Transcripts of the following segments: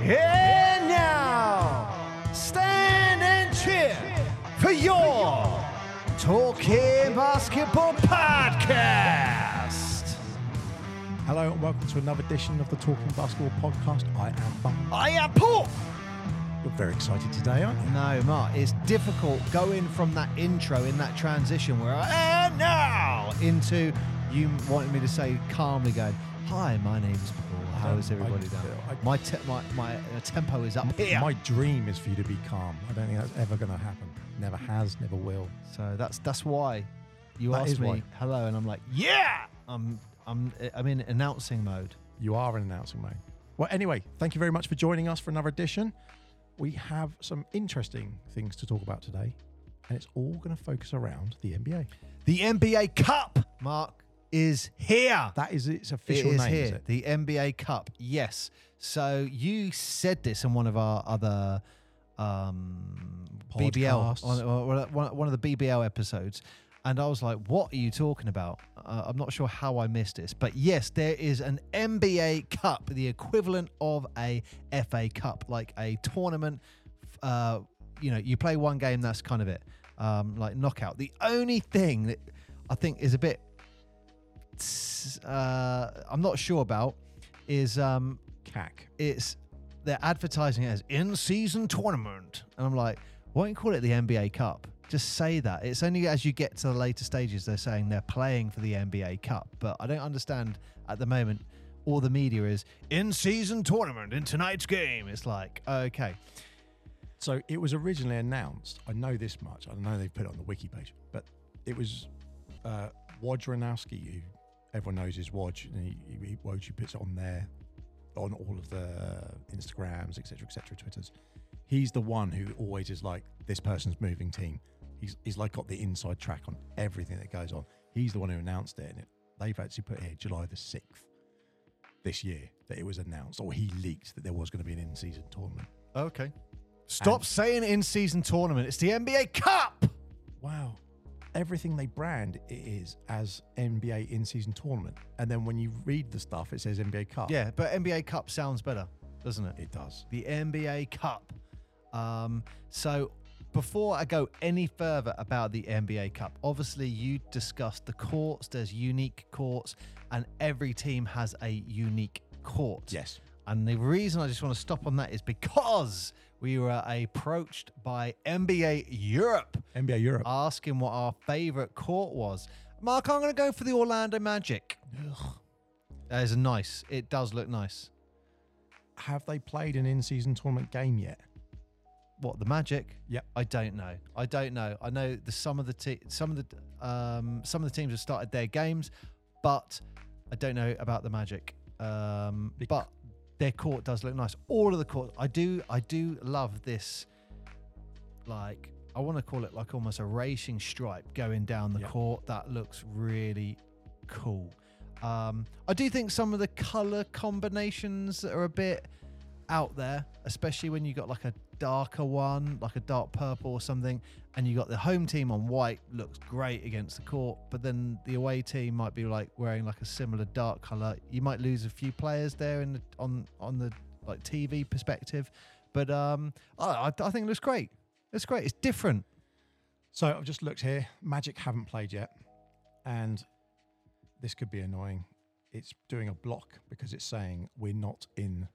And now, stand and cheer for your Talking Basketball Podcast. Hello and welcome to another edition of the Talking Basketball podcast. I am Bum. I am Paul. You're very excited today, aren't you? No, Mark, it's difficult going from that intro in that transition where I and now into you wanting me to say calmly going, Hi, my name's Paul. How is everybody I- doing? I- my, te- my my uh, tempo is up here. My dream is for you to be calm. I don't think that's ever going to happen. Never has, never will. So that's that's why you That asked is me why. hello, and I'm like, yeah, I'm I'm I'm in announcing mode. You are an announcing mate. Well, anyway, thank you very much for joining us for another edition. We have some interesting things to talk about today, and it's all going to focus around the NBA. The NBA Cup, Mark, is here. That is its official is name, here. is it? The NBA Cup, yes. So you said this in one of our other um, BBL, Podcasts. on- one one of the BBL episodes, and I was like, "What are you talking about?" Uh, I'm not sure how I missed this, but yes, there is an NBA Cup, the equivalent of a FA Cup, like a tournament. Uh, you know, you play one game, that's kind of it, um, like knockout. The only thing that I think is a bit uh, I'm not sure about is um, CAC. it's they're advertising it as in season tournament, and I'm like, why don't you call it the NBA Cup? Just say that. It's only as you get to the later stages they're saying they're playing for the NBA Cup, but I don't understand at the moment. All the media is in season tournament in tonight's game. It's like okay, So it was originally announced. I know this much. I know they've put it on the wiki page, but it was uh, Wojnarowski, who everyone knows is Woj, and he, he, he Woj, he puts it on there on all of the Instagrams, etc., etc., Twitters. He's the one who always is like, this person's moving team. He's he's like got the inside track on everything that goes on. He's the one who announced it, and it, they've actually put here July the sixth this year that it was announced, or he leaked that there was going to be an in-season tournament. okay. Stop And- saying in season tournament. It's the NBA Cup. wow, everything they brand it is as NBA in season tournament. And then when you read the stuff, it says NBA Cup. Yeah, but NBA Cup sounds better, doesn't it? It does. The NBA Cup. Um, so before I go any further about the NBA Cup, obviously you discussed the courts. There's unique courts, and every team has a unique court. Yes. And the reason I just want to stop on that is because we were approached by NBA Europe NBA Europe. asking what our favorite court was. Mark, I'm going to go for the Orlando Magic. That is nice. It does look nice. Have they played an in season tournament game yet? What the Magic? Yep. I don't know. I don't know. I know the some of the te- some of the um, some of the teams have started their games, but I don't know about the Magic. Um, but their court does look nice. All of the court, I do. I do love this. Like I want to call it like almost a racing stripe going down the Yeah. court. That looks really cool. Um, I do think some of the color combinations are a bit out there, especially when you got like a darker one, like a dark purple or something, and you got the home team on white, looks great against the court, but then the away team might be like wearing like a similar dark color. You might lose a few players there in the, on on the like TV perspective, but um, I, I think it looks great. It's great. It's different. So I've just looked here. Magic haven't played yet. And this could be annoying. It's doing a block because it's saying we're not in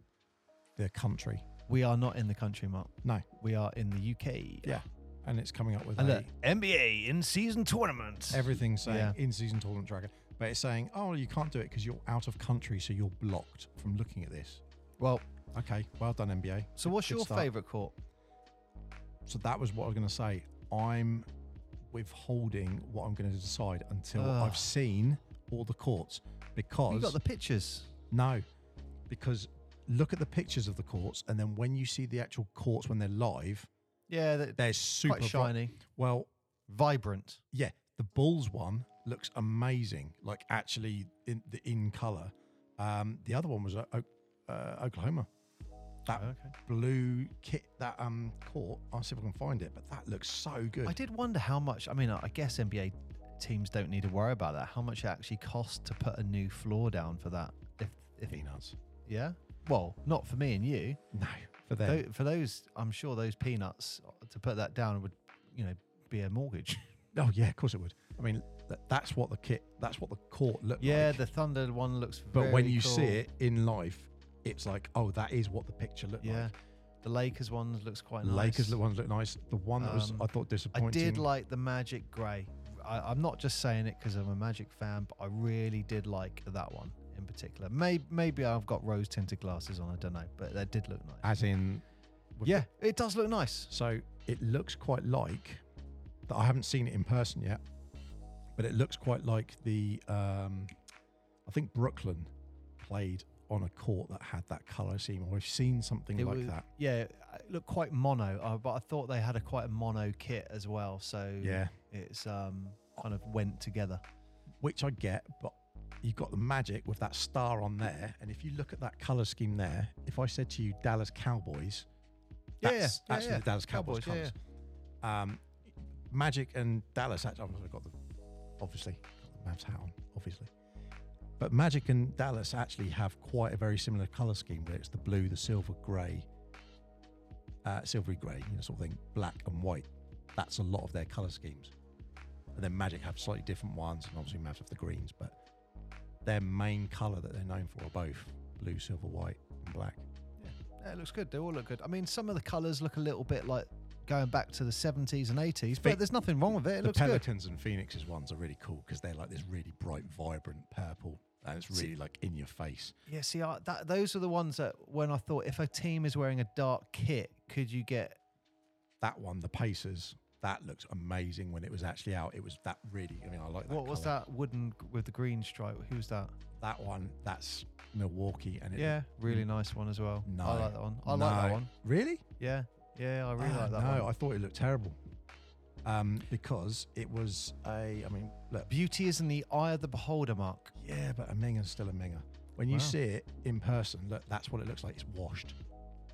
the country. We are not in the country, Mark. No. We are in the UK. Yeah. And it's coming up with And a, look, NBA in season tournament. everything saying Yeah. in season tournament tracker. But it's saying, oh, you can't do it because you're out of country, so you're blocked from looking at this. well, Okay, well done, NBA. so what's Good your start. favorite court? So that was what I was going to say. I'm withholding what I'm going to decide until. I've seen all the courts because You got the pictures. no, because look at the pictures of the courts, and then when you see the actual courts when they're live, Yeah, they're they're super vi- shiny, well, vibrant. yeah, the Bulls one looks amazing, like actually in the in color. Um, the other one was uh, uh, Oklahoma. That Okay. blue kit, that um court. I'll see if I can find it, but that looks so good. I did wonder how much. I mean, I guess NBA teams don't need to worry about that. How much it actually costs to put a new floor down for that? If, if Peanuts. yeah, Well, not for me and you. No, for them. Tho- for those, I'm sure those peanuts to put that down would, you know, be a mortgage. oh yeah, of course it would. I mean, that, that's what the kit, that's what the court looked yeah, like. the Thunder one looks. but when very you cool. see it in life, it's like, oh, that is what the picture looked yeah, like. the Lakers one looks quite The nice. Lakers the ones look nice. The one that was Um, I thought disappointing. I did like the Magic Grey. I, I'm not just saying it because I'm a Magic fan, but I really did like that one in particular. Maybe, maybe I've got rose tinted glasses on. I don't know, but that did look nice. as in yeah, it does look nice. So it looks quite like that. I haven't seen it in person yet, but it looks quite like the. Um, I think Brooklyn played on a court that had that color scheme, or I've seen something It like was- that. Yeah, it looked quite mono, uh, but I thought they had a quite a mono kit as well. So Yeah, it's um kind of went together. which I get, but you've got the magic with that star on there, and if you look at that color scheme there, if I said to you Dallas Cowboys, Yeah, yeah, that's yeah, actually yeah. the Dallas Cowboys, Cowboys, yeah, colours. Um, Magic and Dallas. Actually, I've got the obviously got the Mavs hat on, obviously. But Magic and Dallas actually have quite a very similar color scheme, where it's the blue, the silver, grey, uh, silvery grey, you know, sort of thing, black and white. That's a lot of their color schemes. And then Magic have slightly different ones, and obviously Mavs have the greens, but their main color that they're known for are both blue, silver, white, and black. Yeah, it looks good. They all look good. I mean, some of the colours look a little bit like going back to the 70s and 80s, but there's nothing wrong with it. It the looks good. Pelicans and Phoenix's ones are really cool because they're like this really bright, vibrant purple, and it's See- really like in your face. Yeah, see, I, that those are the ones that when I thought if a team is wearing a dark kit, could you get? That one, the Pacers, that looks amazing when it was actually out. It was that really. I mean, I like that. what was that wooden with the green stripe? Who's that? That one, that's Milwaukee, and it, yeah, really nice one as well. No. I like that one. I like that one. really. Yeah, yeah, I really Ah, like that one. no, one. I thought it looked terrible. Um, because it was a. I mean, look, Beauty is in the eye of the beholder, Mark. yeah, but a Minga's still a Minga. When you Wow. see it in person, look, that's what it looks like. It's washed.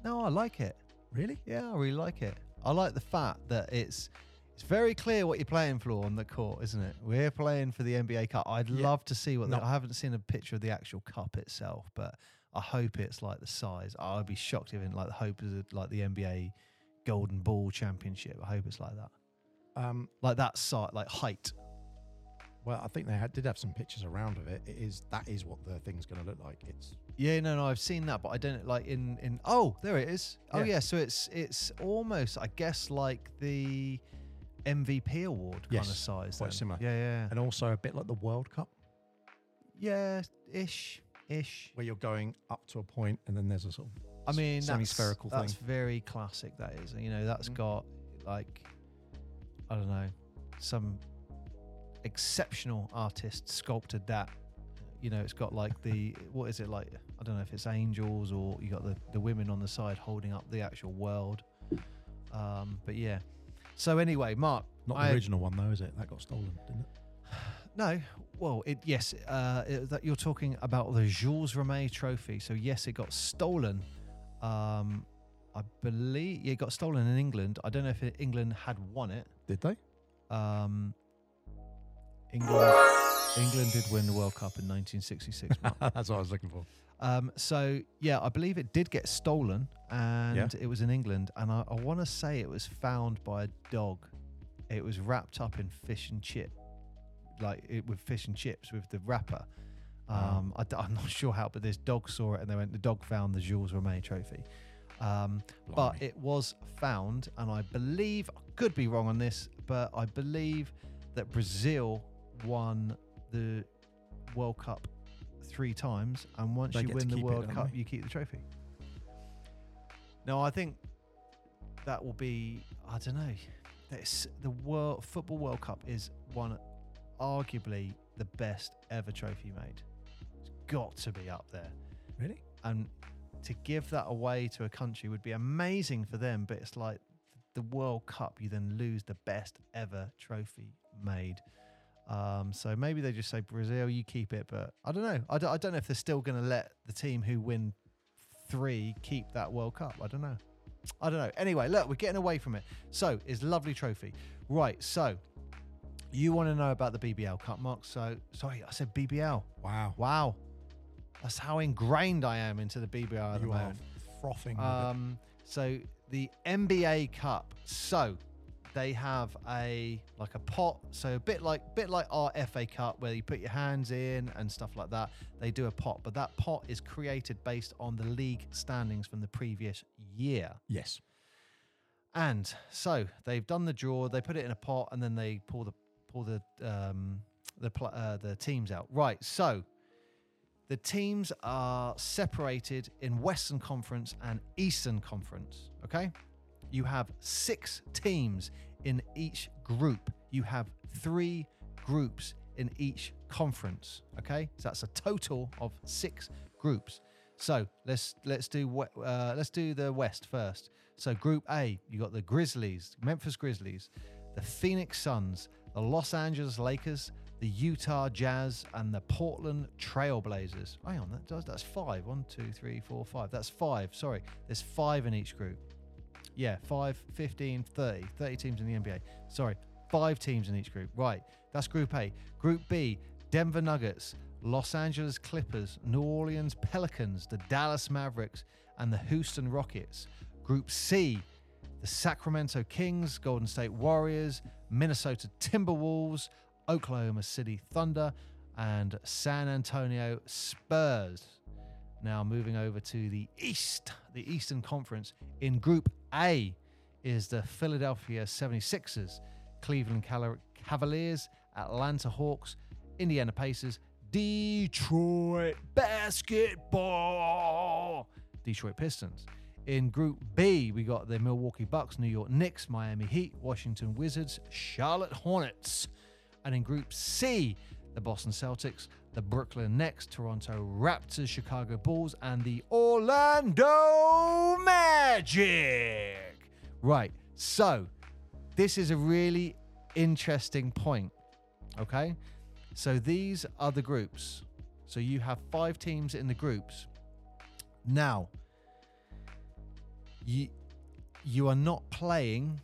No, I like it. Really? Yeah, I really like it. I like the fact that it's it's very clear what you're playing for on the court, isn't it? We're playing for the NBA Cup. I'd Yeah. love to see what the, I haven't seen a picture of the actual cup itself, but I hope it's like the size. I'd be shocked if it like the hope is like the NBA Golden Ball Championship. I hope it's like that, Um, like that size, like height. Well, I think they had, did have some pictures around of it. It is that is what the thing's going to look like. It's Yeah, no, no, I've seen that, but I don't like in in. Oh, there it is. Oh Yeah. yeah, so it's it's almost, I guess, like the MVP award kind of size. quite then. similar. Yeah, yeah, and also a bit like the World Cup, yeah, ish, ish. where you're going up to a point and then there's a sort of I mean, that's, semi-spherical that's thing. very classic. That is, you know, that's Mhm. got like, I don't know, some exceptional artist sculpted that. You know, it's got like the what is it like? I don't know if it's angels or you got the the women on the side holding up the actual world. Um, but yeah. So anyway, Mark, not the I- original one though, is it? That got stolen, didn't it? No, well, it yes, uh, it, that you're talking about the Jules Rimet Trophy. So yes, it got stolen. Um, I believe yeah, it got stolen in England. I don't know if England had won it. Did they? Um, England, England did win the World Cup in 1966. Mark. That's what I was looking for. um, so yeah, I believe it did get stolen, and it was in England. And I, I want to say it was found by a dog. It was wrapped up in fish and chip, like it, with fish and chips with the wrapper. Um, I, am not sure how, but this dog saw it, and they went. The dog found the Jules Rimet Trophy. Um, but it was found, and I believe I could be wrong on this, but I believe that Brazil won the World Cup three times, and once They you get to win the keep it, World don't Cup, they? you keep the trophy. No, I think that will be. I don't know. This, the World Football World Cup is one, arguably the best ever trophy made. It's got to be up there really? and to give that away to a country would be amazing for them but it's like the world cup you then lose the best ever trophy made um, so maybe they just say brazil you keep it but i don't know. I don't, I don't know if they're still going to let the team who win three keep that world cup. I don't know. I don't know. Anyway look we're getting away from it. So it's lovely trophy. Right so you want to know about the bbl cup mark? So sorry i said bbl Wow. wow. That's how ingrained I am into the BBL at the You are moment. frothing. Um, so the NBA Cup. So they have a like a pot. So a bit like bit like our FA Cup, where you put your hands in and stuff like that. They do a pot, but that pot is created based on the league standings from the previous year. yes. And so they've done the draw. They put it in a pot, and then they pull the pull the um, the uh, the teams out. Right. So the teams are separated in Western Conference and Eastern Conference. Okay. You have six teams in each group. You have three groups in each conference. Okay. So that's a total of six groups. So let's let's do uh, let's do the West first. So Group A, you got the Grizzlies, Memphis Grizzlies, the Phoenix Suns, the Los Angeles Lakers, the Utah Jazz, and the Portland Trailblazers. Hang on, that does that's five. One, two, three, four, five. That's five. Sorry, there's five in each group. Yeah, 5, 15, 30. 30 teams in the NBA. Sorry, five teams in each group. Right, that's Group A. Group B, Denver Nuggets, Los Angeles Clippers, New Orleans Pelicans, the Dallas Mavericks, and the Houston Rockets. Group C, the Sacramento Kings, Golden State Warriors, Minnesota Timberwolves, Oklahoma City Thunder, and San Antonio Spurs. Now moving over to the East, the Eastern Conference. In Group A is the Philadelphia 76ers, Cleveland Cavaliers, Atlanta Hawks, Indiana Pacers, Detroit Basketball, Detroit Pistons. In Group B, we got the Milwaukee Bucks, New York Knicks, Miami Heat, Washington Wizards, Charlotte Hornets. And in Group C, the Boston Celtics, the Brooklyn Nets, Toronto Raptors, Chicago Bulls, and the Orlando Magic. Right. So, this is a really interesting point. Okay. So, these are the groups. So, you have five teams in the groups. Now, you you are not playing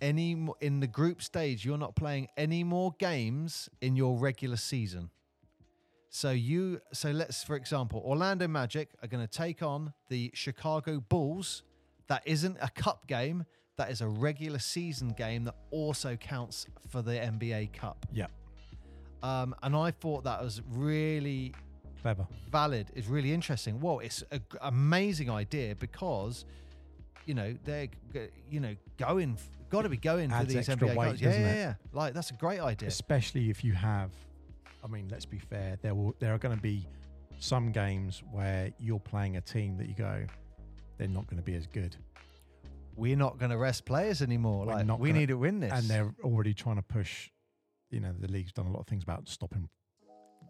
any mo- in the group stage you're not playing any more games in your regular season so you so let's for example orlando magic are going to take on the chicago bulls that isn't a cup game that is a regular season game that also counts for the nba cup Yeah. um, and i thought that was really Clever. valid is really interesting. Well, it's an amazing idea because you know they're you know going got to be going for these extra NBA weight, guys. Yeah, yeah, it? yeah. Like that's a great idea. Especially if you have, I mean, let's be fair. There will there are going to be some games where you're playing a team that you go, they're not going to be as good, We're not going to rest players anymore. We're like not we gonna- need to win this. and they're already trying to push. You know, the league's done a lot of things about stopping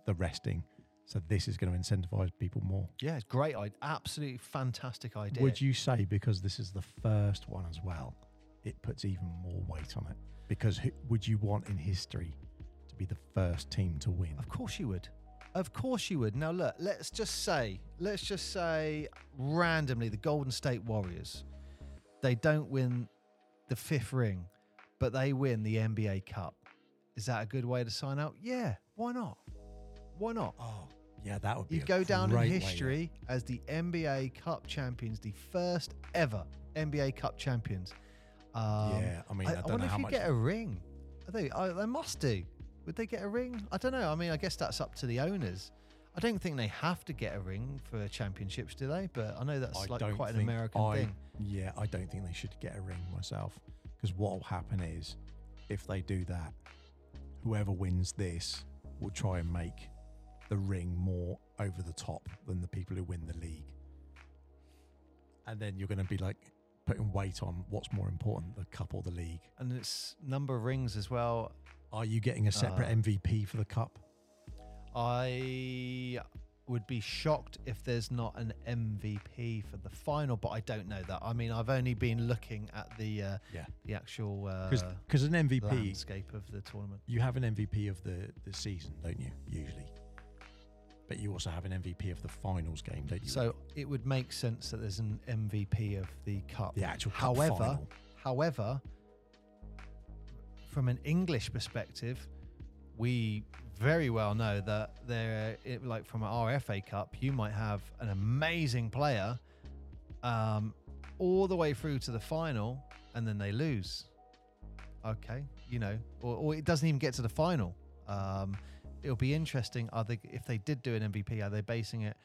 the resting, so this is going to incentivize people more. yeah, it's great. idea. Absolutely fantastic idea. Would you say because this is the first one as well, it puts even more weight on it? Because who, would you want in history to be the first team to win? Of course you would. Of course you would. Now look, let's just say, let's just say randomly the Golden State Warriors. They don't win the fifth ring, but they win the NBA Cup. Is that a good way to sign out? Yeah, why not? Why not? Oh, yeah, that would be. You go down in great way history as the NBA Cup champions, the first ever NBA Cup champions. Um, yeah, I mean, I, I, I don't wonder know if you much. get a ring. I think I, they must do. Would they get a ring? I don't know. I mean, I guess that's up to the owners. I don't think they have to get a ring for championships, do they? But I know that's I like quite an American I- thing. Yeah, I don't think they should get a ring myself. Because what will happen is, if they do that, whoever wins this will try and make the ring more over the top than the people who win the league. And then you're going to be like putting weight on what's more important, the cup or the league. And it's number of rings as well. Are you getting a separate Uh, MVP for the cup? I would be shocked if there's not an MVP for the final, but I don't know that. I mean, I've only been looking at the uh, Yeah. the actual uh, Because an MVP, landscape of the tournament. you have an MVP of the, the season, don't you? Usually. But you also have an MVP of the finals game, don't you? So it would make sense that there's an MVP of the cup. the actual cup However, final. however, from an English perspective, we very well know that they're it, like from our FA Cup, you might have an amazing player, um, all the way through to the final, and then they lose. Okay, you know, or, or it doesn't even get to the final. Um, it'll be interesting. Are they if they did do an MVP? Are they basing it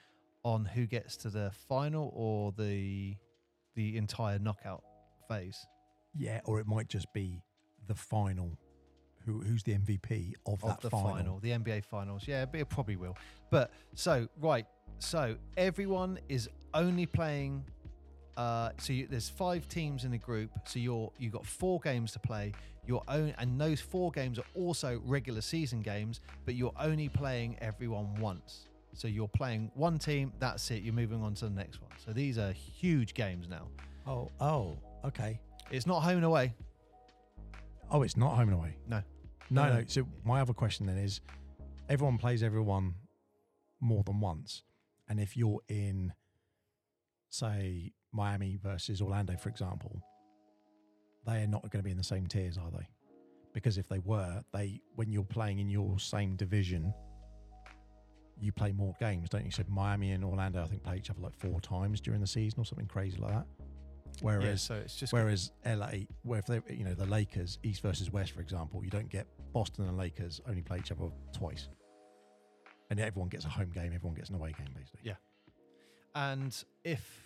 on who gets to the final or the the entire knockout phase Yeah, or it might just be the final. Who who's the MVP of, of that the final? final, the NBA finals? Yeah, but it probably will. But so right, so everyone is only playing. Uh, so you, there's five teams in the group. So you're you got four games to play. Your own, and those four games are also regular season games, but you're only playing everyone once. So you're playing one team. That's it. You're moving on to the next one. So these are huge games now. Oh, oh, okay. It's not home and away. Oh, it's not home and away. No. No, No, no. no. So my other question then is, everyone plays everyone more than once, and if you're in, say, Miami versus Orlando, for example, they are not going to be in the same tiers, are they? Because if they were, they when you're playing in your same division, you play more games, don't you? So Miami and Orlando, I think, play each other like four times during the season or something crazy like that. Whereas yeah, so it's just Whereas LA, where if they, you know, the Lakers, East versus West, for example, you don't get Boston and Lakers only play each other twice, and everyone gets a home game, everyone gets an away game, basically. Yeah. And if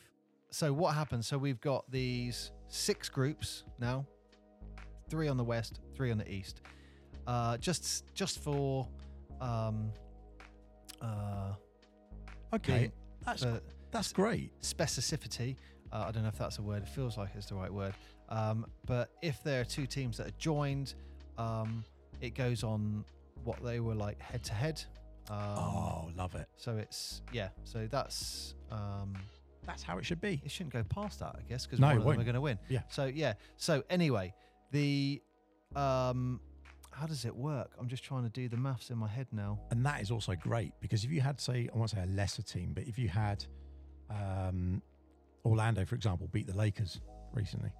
so, what happens? So we've got these six groups now, three on the west, three on the east. Uh, just just for um, uh, Okay, being- that's that's great. specificity. Uh, I don't know if that's a word. It feels like it's the right word. Um, but if there are two teams that are joined, um, it goes on what they were like head to head. Um, oh, love it. So it's yeah. So that's um, That's how it should be. it shouldn't go past that, I guess, because No, one of them are going to win. Yeah. So yeah. So anyway, the um, how does it work? I'm just trying to do the maths in my head now. And that is also great because if you had, say, I won't say a lesser team, but if you had um, Orlando, for example, beat the Lakers recently,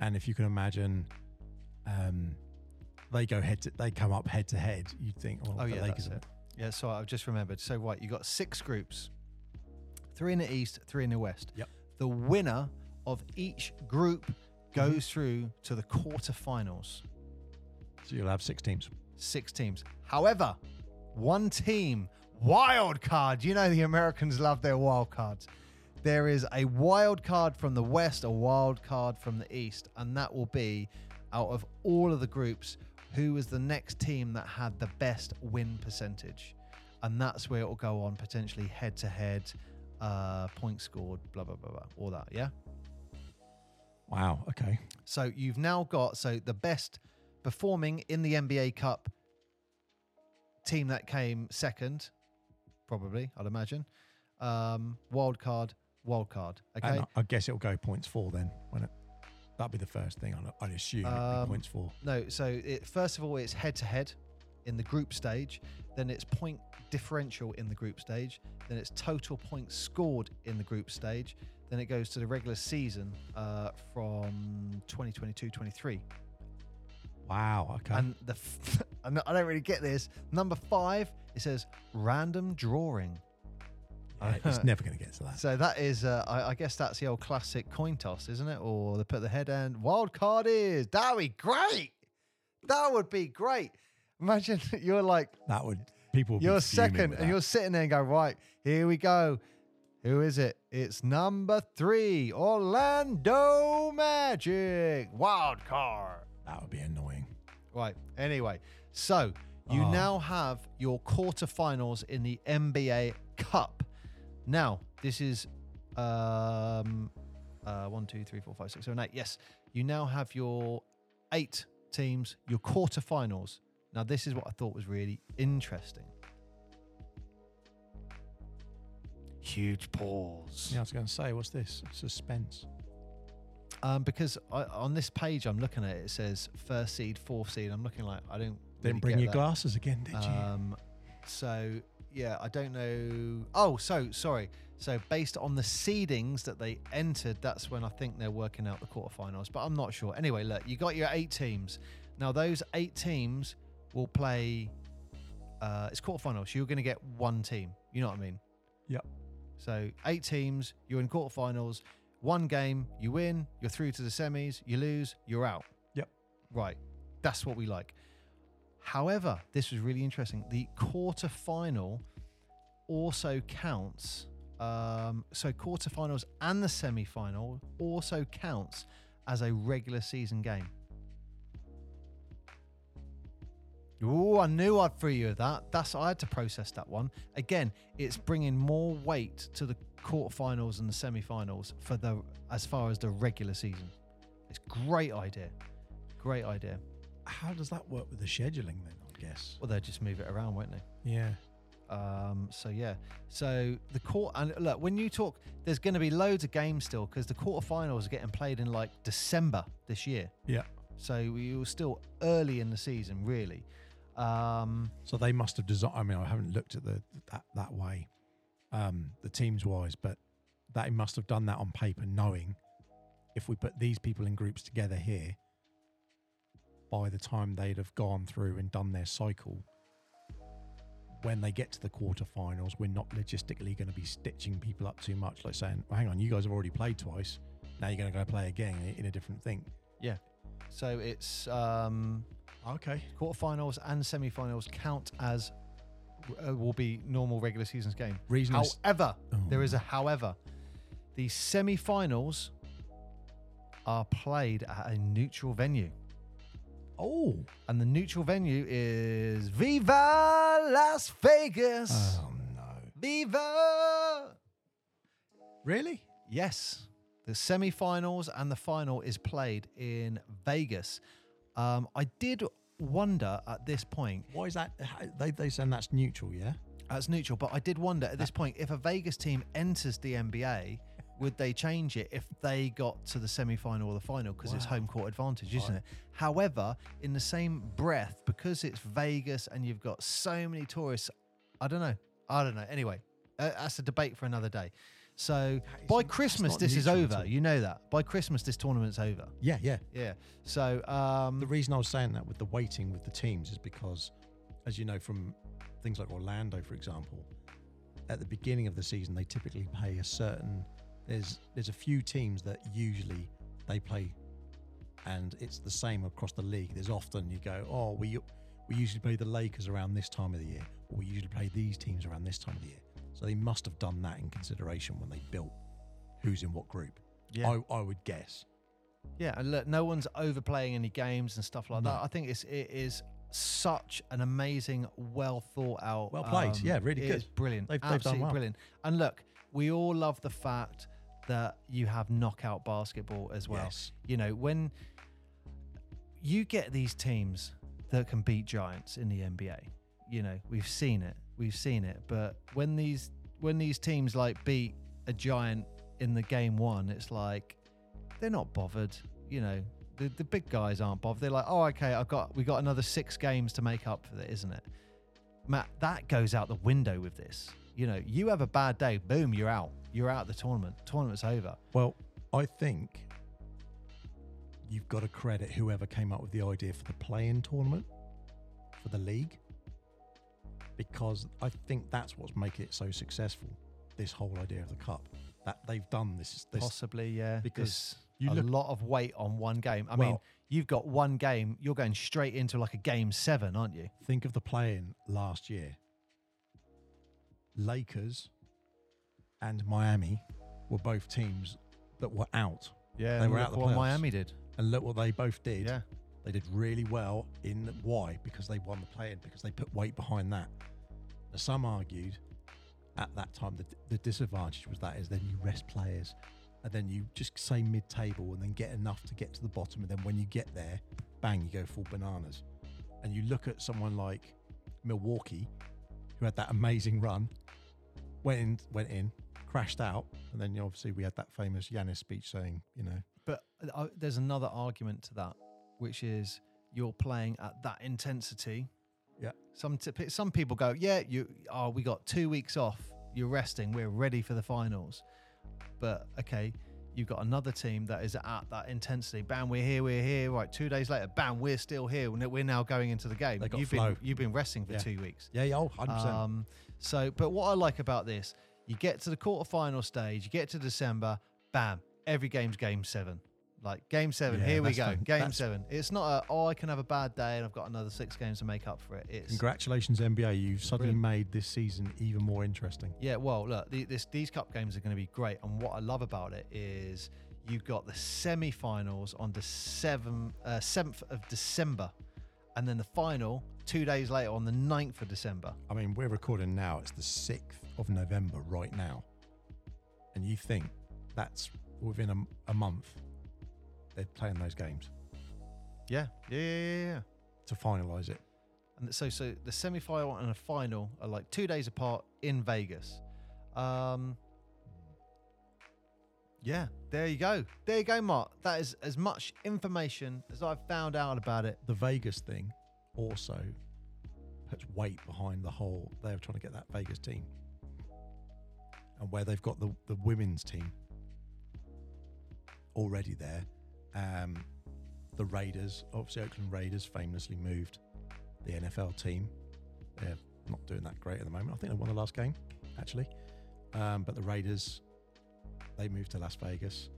and if you can imagine um, they go head to, they come up head to head, you'd think, well, Oh the yeah, Lakers that's are- it. Yeah. So I've just remembered. So right, you got six groups, three in the east, three in the west. Yep. The winner of each group goes through to the quarterfinals. So you'll have six teams. six teams. However, one team wild card. You know the Americans love their wild cards. There is a wild card from the west, a wild card from the east, and that will be out of all of the groups who was the next team that had the best win percentage, and that's where it will go on potentially head to head, uh, points scored, blah blah blah blah, all that. Yeah. Wow. Okay. So you've now got so the best performing in the NBA Cup team that came second, probably I'd imagine. Um, wild card, wild card. Okay. And I- guess it'll go points four then. When it that'd be the first thing I'd, I'd assume. Um, points four. No, so it, first of all, it's head to head in the group stage. Then it's point differential in the group stage. Then it's total points scored in the group stage. Then it goes to the regular season uh, from 2022-23. Wow. Okay. And the f- I don't really get this. Number five, it says random drawing. Yeah, it's never going to get to that. So that is, uh, I, I guess that's the old classic coin toss, isn't it? Or they put the head end. Wild card is that would be great. That would be great. Imagine you're like That would people. You're second, and you're sitting there and go right. Here we go. Who is it? It's number three, Orlando Magic. Wild card. That would be annoying. Right. Anyway, so you Oh. now have your quarterfinals in the NBA Cup. Now, this is um uh one, two, three, four, five, six, seven, eight. Yes. You now have your eight teams, your quarterfinals. Now, this is what I thought was really interesting. Huge pause. Yeah, I was going to say, what's this? Suspense. Um, because I, on this page I'm looking at, it it says first seed, fourth seed. I'm looking like I don't. Didn't really bring get your that. glasses again, did you? Um, so yeah, I don't know. Oh, so sorry. So based on the seedings that they entered, that's when I think they're working out the quarterfinals. But I'm not sure. Anyway, look, you got your eight teams. Now those eight teams will play uh, it's quarterfinals. So you're going to get one team. You know what I mean? Yep. So eight teams. You're in quarterfinals. One game, you win. You're through to the semis. You lose, you're out. Yep. Right. That's what we like. However, this was really interesting. The quarterfinal also counts. Um, so quarterfinals and the semi-final also counts as a regular season game. Oh, I knew I'd free you of that. That's I had to process that one. Again, it's bringing more weight to the quarterfinals and the semi-finals for the as far as the regular season. It's great idea. Great idea. How does that work with the scheduling then? I guess. Well, they'll just move it around, won't they? Yeah. Um, so yeah, so the court and look when you talk, there's going to be loads of games still because the quarterfinals are getting played in like December this year. Yeah. So we were still early in the season, really. Um, So they must have designed. I mean, I haven't looked at the that that way, um, the teams wise, but they must have done that on paper, knowing if we put these people in groups together here, by the time they'd have gone through and done their cycle, when they get to the quarterfinals, we're not logistically going to be stitching people up too much, like saying, "Well, hang on, you guys have already played twice. Now you're going to go play again in- in a different thing." Yeah. So it's um, Okay. quarterfinals and semi-finals count as uh, will be normal regular seasons game. However, Oh. there is a however. The semi-finals are played at a neutral venue. Oh. And the neutral venue is Viva Las Vegas. Oh no. Viva! Really? Yes. The semi finals and the final is played in Vegas. Um, I did wonder at this point, Why is that? They they saying that's neutral, yeah. that's neutral, but I did wonder at this point if a Vegas team enters the NBA, would they change it if they got to the semi final or the final because it's Wow. home court advantage, isn't it? However, in the same breath, because it's Vegas and you've got so many tourists, I don't know. I don't know. Anyway, uh, that's a debate for another day. So by Christmas, this is over. You know that. By Christmas, this tournament's over. Yeah, yeah. Yeah. So um, The reason I was saying that with the waiting with the teams is because, as you know, from things like Orlando, for example, at the beginning of the season they typically pay a certain. There's there's a few teams that usually they play, and it's the same across the league. There's often you go, oh, we we usually play the Lakers around this time of the year, or we usually play these teams around this time of the year. So they must have done that in consideration when they built who's in what group. yeah, I, I would guess. yeah, and look, no one's overplaying any games and stuff like No. that. I think it's it is such an amazing, well thought out, um, Well played. Yeah, really good. brilliant, They've- they've absolutely well. brilliant. And look, we all love the fact that you have knockout basketball as well. Yes. You know, when you get these teams that can beat giants in the NBA, you know, we've seen it. We've seen it. But when these when these teams like beat a giant in the game one, it's like they're not bothered. You know, the the big guys aren't bothered. They're like, oh, okay, I've got we got another six games to make up for it, isn't it? Matt, that goes out the window with this. You know, you have a bad day, boom, you're out. You're out of the tournament. Tournament's over. Well, I think you've got to credit whoever came up with the idea for the play-in tournament for the league, because I think that's what's making it so successful. This whole idea of the cup that they've done this. this Possibly, yeah. because you a look- lot of weight on one game. I mean, you've got one game. You're going straight into like a game seven, aren't you? think of the play-in last year. Lakers and Miami were both teams that were out, Yeah, They were out the what. Miami did. and look what they both did. Yeah, They did really well in why? Because they won the play in, because they put weight behind that. Now, some argued at that time the, the disadvantage was that is then you rest players and then you just say mid table and then get enough to get to the bottom. And then when you get there, bang, you go full bananas. And you look at someone like Milwaukee, who had that amazing run, went in, went in, crashed out. And then obviously we had that famous Giannis speech saying, you know, but uh, there's another argument to that, which is you're playing at that intensity. Yeah. Some t- some people go, yeah, you. Oh, we got two weeks off. You're resting. We're ready for the finals. But okay, you've got another team that is at that intensity. Bam, we're here, we're here. Right, two days later, bam, we're still here. We're we're now going into the game. They got you've flow. been you've been resting for Yeah. two weeks. Yeah, yeah, oh, 100%. Um, so, but what I like about this, you get to the quarterfinal stage, you get to December, bam, every game's game seven. Like game seven, Yeah, here we go, fun. game That's- seven. It's not a oh I can have a bad day and I've got another six games to make up for it. It's Congratulations, NBA. You've suddenly Brilliant. made this season even more interesting. Yeah, well, look, the, this, these cup games are going to be great, and what I love about it is you've got the semi-finals on the seventh uh, seventh of December, and then the final two days later on the 9th of December. I mean, we're recording now. It's the 6th of November right now. And you think that's within a, a month they're playing those games Yeah, yeah, yeah, yeah. yeah. to finalise it. And so, so the semi-final and the final are like two days apart in Vegas. Um, yeah, there you go. There you go, Mark. That is as much information as I've found out about it. The Vegas thing also puts weight behind the whole. They're trying to get that Vegas team. And where they've got the, the women's team already there. Um, the Raiders, obviously, Oakland Raiders famously moved the NFL team. They're not doing that great at the moment. I think they won the last game, actually. Um, but the Raiders, they moved to Las Vegas.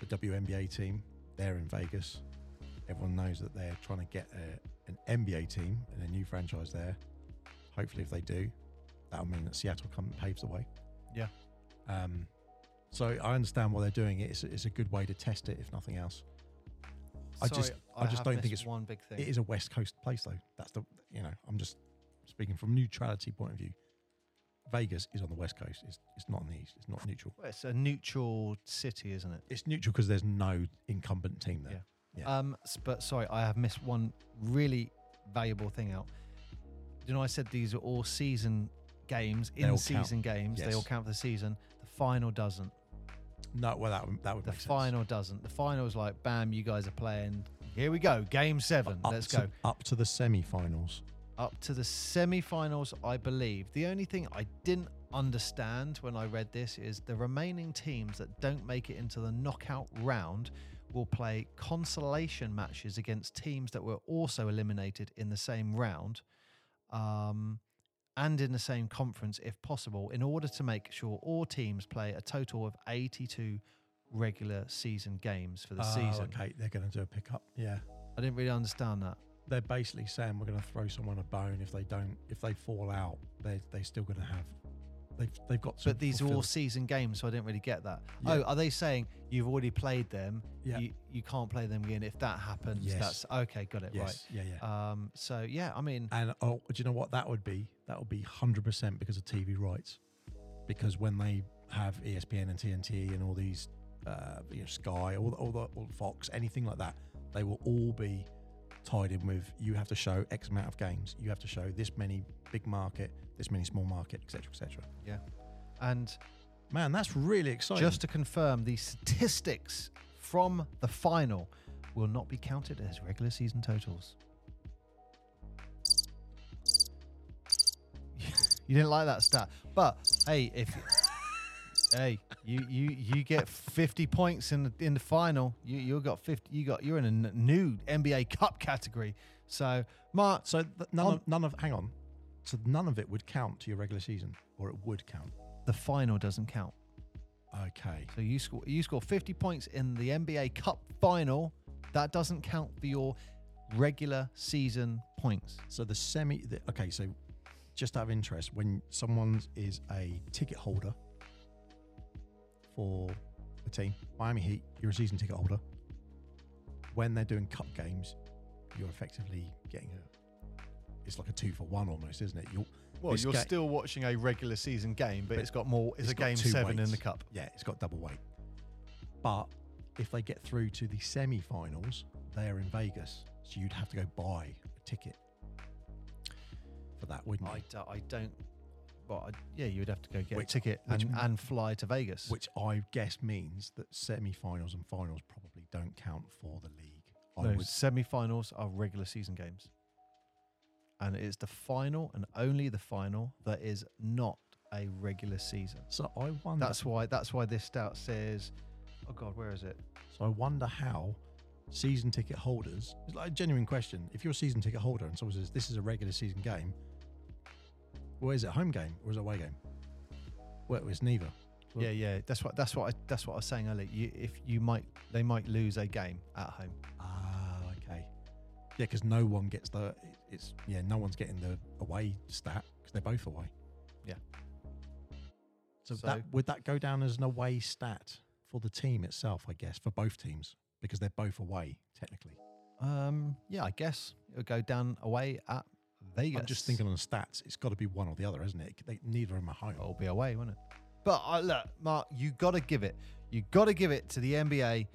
The WNBA team, they're in Vegas. Everyone knows that they're trying to get a, an NBA team and a new franchise there. Hopefully, if they do, that'll mean that Seattle come paves the way. Yeah. Um, so I understand why they're doing it. It's, it's a good way to test it, if nothing else. I just- I just don't think it's- one big thing. It is a West Coast place, though. That's the you know. I'm just speaking from neutrality point of view. Vegas is on the West Coast. It's, it's not on the East. It's not neutral. Well, it's a neutral city, isn't it? It's neutral because there's no incumbent team there. Yeah. Um, but sorry, I have missed one really valuable thing out. You know, I said these are all season games, in count. season games. They all count for the season. The final doesn't. No, well that would, that would The make sense. final doesn't. The final is like, bam, you guys are playing. Here we go, game seven. Up Let's to, go. up to the semi-finals. Up to the semi-finals, I believe. The only thing I didn't understand when I read this is the remaining teams that don't make it into the knockout round will play consolation matches against teams that were also eliminated in the same round um, and in the same conference if possible in order to make sure all teams play a total of 82 regular season games for the Oh, season. Okay, they're going to do a pickup. Yeah, I didn't really understand that. they're basically saying we're going to throw someone a bone if they don't. If they fall out, they they're still going to have. They've they've got. But these are all season games, so I didn't really get that. Yeah. Oh, are they saying you've already played them? Yeah. You, you can't play them again. If that happens, Yes. that's okay. Got it Yes. Yeah. Yeah. Um. So yeah, I mean, And oh, do you know what that would be? That would be hundred percent because of TV rights. Because when they have ESPN and TNT and all these, uh, you know, Sky, all the, all the all Fox, anything like that, they will all be tied in with you have to show X amount of games. You have to show this many big market, this many small market, etc., etc. Yeah. And Man, that's really exciting. just to confirm, the statistics from the final will not be counted as regular season totals. you didn't like that stat, but hey, if hey, you you you get 50 points in the in the final, you you got 50. You got you're in a n- new NBA Cup category. So, Mark, so th- none On- of none of hang on. So none of it would count to your regular season, or it would count. the final doesn't count. Okay. So you score you score 50 points in the NBA Cup final. That doesn't count for your regular season points. So the semi. The, okay, so just out of interest, when someone is a ticket holder for a team, Miami Heat, you're a season ticket holder. When they're doing cup games, you're effectively getting a. It's like a two for one almost, isn't it? You're, Well, you're ga- still watching a regular season game, but, But it's got more. It's, it's a game seven in the cup. yeah, it's got double weight. But if they get through to the semi-finals, they're in Vegas, so you'd have to go buy a ticket for that, wouldn't you? I, do, I don't. Well, I, yeah, you would have to go get Which- a ticket and, m- and fly to Vegas. which I guess means that semi-finals and finals probably don't count for the league. I no, would, semi-finals are regular season games, and it's the final and only the final that is not a regular season. so I wonder. That's why. That's why this stat says Oh God, where is it? So I wonder how season ticket holders. It's like a genuine question. If you're a season ticket holder and someone says this is a regular season game, well, is it a home game or is it away game? Well, it's neither. Well- Yeah, yeah. That's what that's what I that's what I was saying earlier. You, if you might, they might lose a game at home. Ah, okay. Yeah, because no one gets the. It's yeah, no one's getting the away stat because they're both away. Yeah. So, So- that would that go down as an away stat for the team itself? I guess for both teams because they're both away technically. Um, yeah, I guess it would go down away at Vegas. I'm just thinking on the stats. It's got to be one or the other, isn't it? They, neither of them are home. it'll be away, won't it? But uh, look, Mark, you got to give it. You got to give it to the NBA.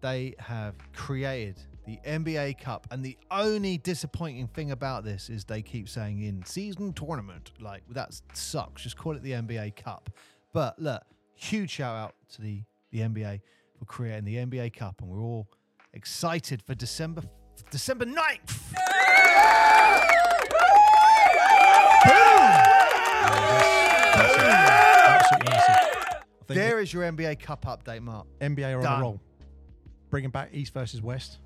They have created the NBA Cup, and the only disappointing thing about this is they keep saying in season tournament. Like that sucks. Just call it the NBA Cup. But look, huge shout out to the the NBA for creating the NBA Cup, and we're all excited for December December 9th. Absolutely massive. I think There is your NBA Cup update, Mark. NBA are on Done. a roll. Bringing back East versus West,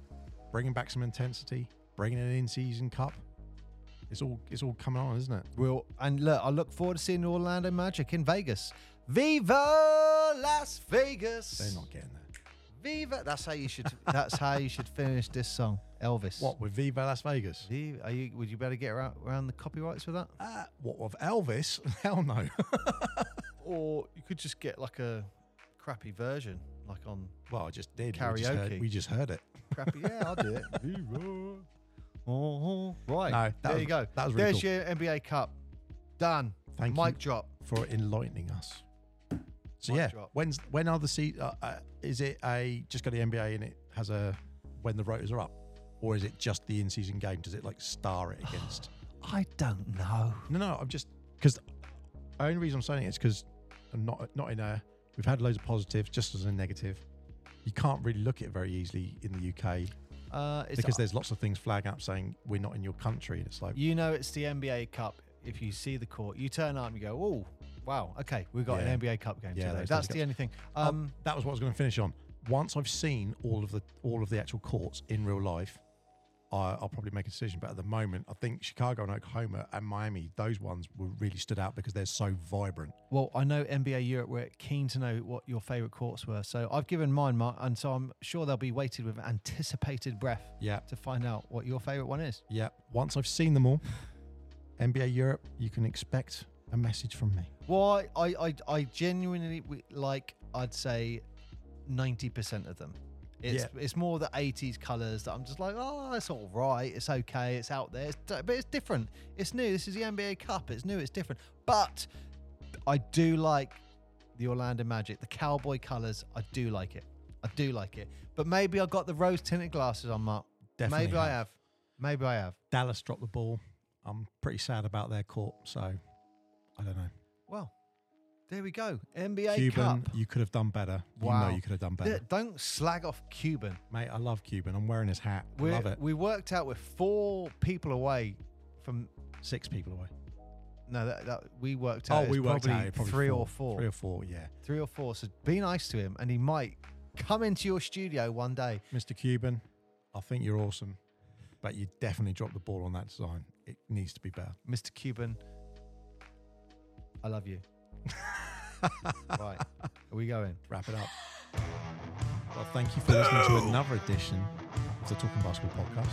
bringing back some intensity, bringing an in-season cup. It's all it's all coming on, isn't it? We'll and look, I look forward to seeing the Orlando Magic in Vegas. Viva Las Vegas! They're not getting there. Viva. That's how you should. that's how you should finish this song, Elvis. What with Viva Las Vegas? Viva, are you? Would you better get around, around the copyrights with that? Uh, what with Elvis? Hell no. Or you could just get like a crappy version, like on well, I just did. We just, heard, Karaoke. we just heard it. crappy. yeah, I'll do it. Oh, right. No, that there was- you go. that was really There's cool. your NBA Cup. Done. Thank Mic you drop. for enlightening us. So Mic yeah, drop. when's when are the se- uh, uh, Is it a just got the NBA and it has a when the rotors are up, or is it just the in-season game? Does it like star it against? I don't know. No, no, I'm just because the only reason I'm saying it is because I'm not not in a. We've had loads of positives, just as a negative. You can't really look at it very easily in the UK Uh, it's because there's lots of things flag up saying we're not in your country, and it's like You know it's the NBA Cup. If you see the court, you turn up and you go, "Oh, wow, okay, we've got Yeah. an NBA Cup game Yeah, today." those That's the only thing. Um, Um, that was what I was going to finish on. Once I've seen all of the all of the actual courts in real life, I, I'll probably make a decision. But at the moment, I think Chicago and Oklahoma and Miami, those ones were really stood out because they're so vibrant. well, I know NBA Europe were keen to know what your favourite courts were, so I've given mine, Mark, and so I'm sure they'll be waited with anticipated breath Yeah, to find out what your favourite one is. yeah. Once I've seen them all, NBA Europe, you can expect a message from me. Well, I, I, I, genuinely like. I'd say ninety percent of them. It's it's more the '80s colours that I'm just like, oh, it's all right, it's okay, it's out there, it's, but it's different. It's new. This is the NBA Cup. It's new. It's different. But I do like the Orlando Magic, the cowboy colours. I do like it. I do like it. But maybe I got the rose tinted glasses on, Mark. Definitely maybe I have. Maybe I have. Dallas dropped the ball. I'm pretty sad about their court, so I don't know. Well, there we go. NBA Cuban, Cup. you could have done better. Wow. You know you could have done better. Don't slag off Cuban. Mate, I love Cuban. I'm wearing his hat. I we love it. We worked out we're four people away from. Six people away. No, that, that we worked oh, out. Oh, we worked probably, out. Probably three or four. Three or four, yeah. Three or four. So be nice to him, and he might come into your studio one day. Mr. Cuban, I think you're awesome, but you definitely dropped the ball on that design. It needs to be better. Mr. Cuban, I love you. right, are we going? Wrap it up. Well, thank you for listening to another edition of the Talking Basketball podcast.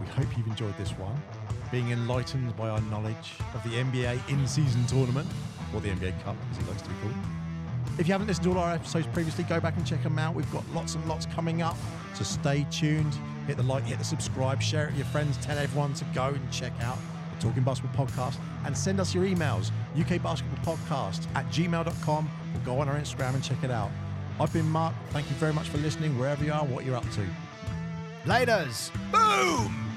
We hope you've enjoyed this one, being enlightened by our knowledge of the NBA in-season tournament, or the NBA Cup, as it likes to be called. If you haven't listened to all our episodes previously, go back and check them out. We've got lots and lots coming up, so stay tuned. Hit the like, hit the subscribe, share it with your friends, tell everyone to go and check out the Talking Basketball podcast, and send us your emails, ukbasketballpodcast at gmail.com, or go on our Instagram and check it out. I've been Mark. Thank you very much for listening, wherever you are, what you're up to. Laters. Boom!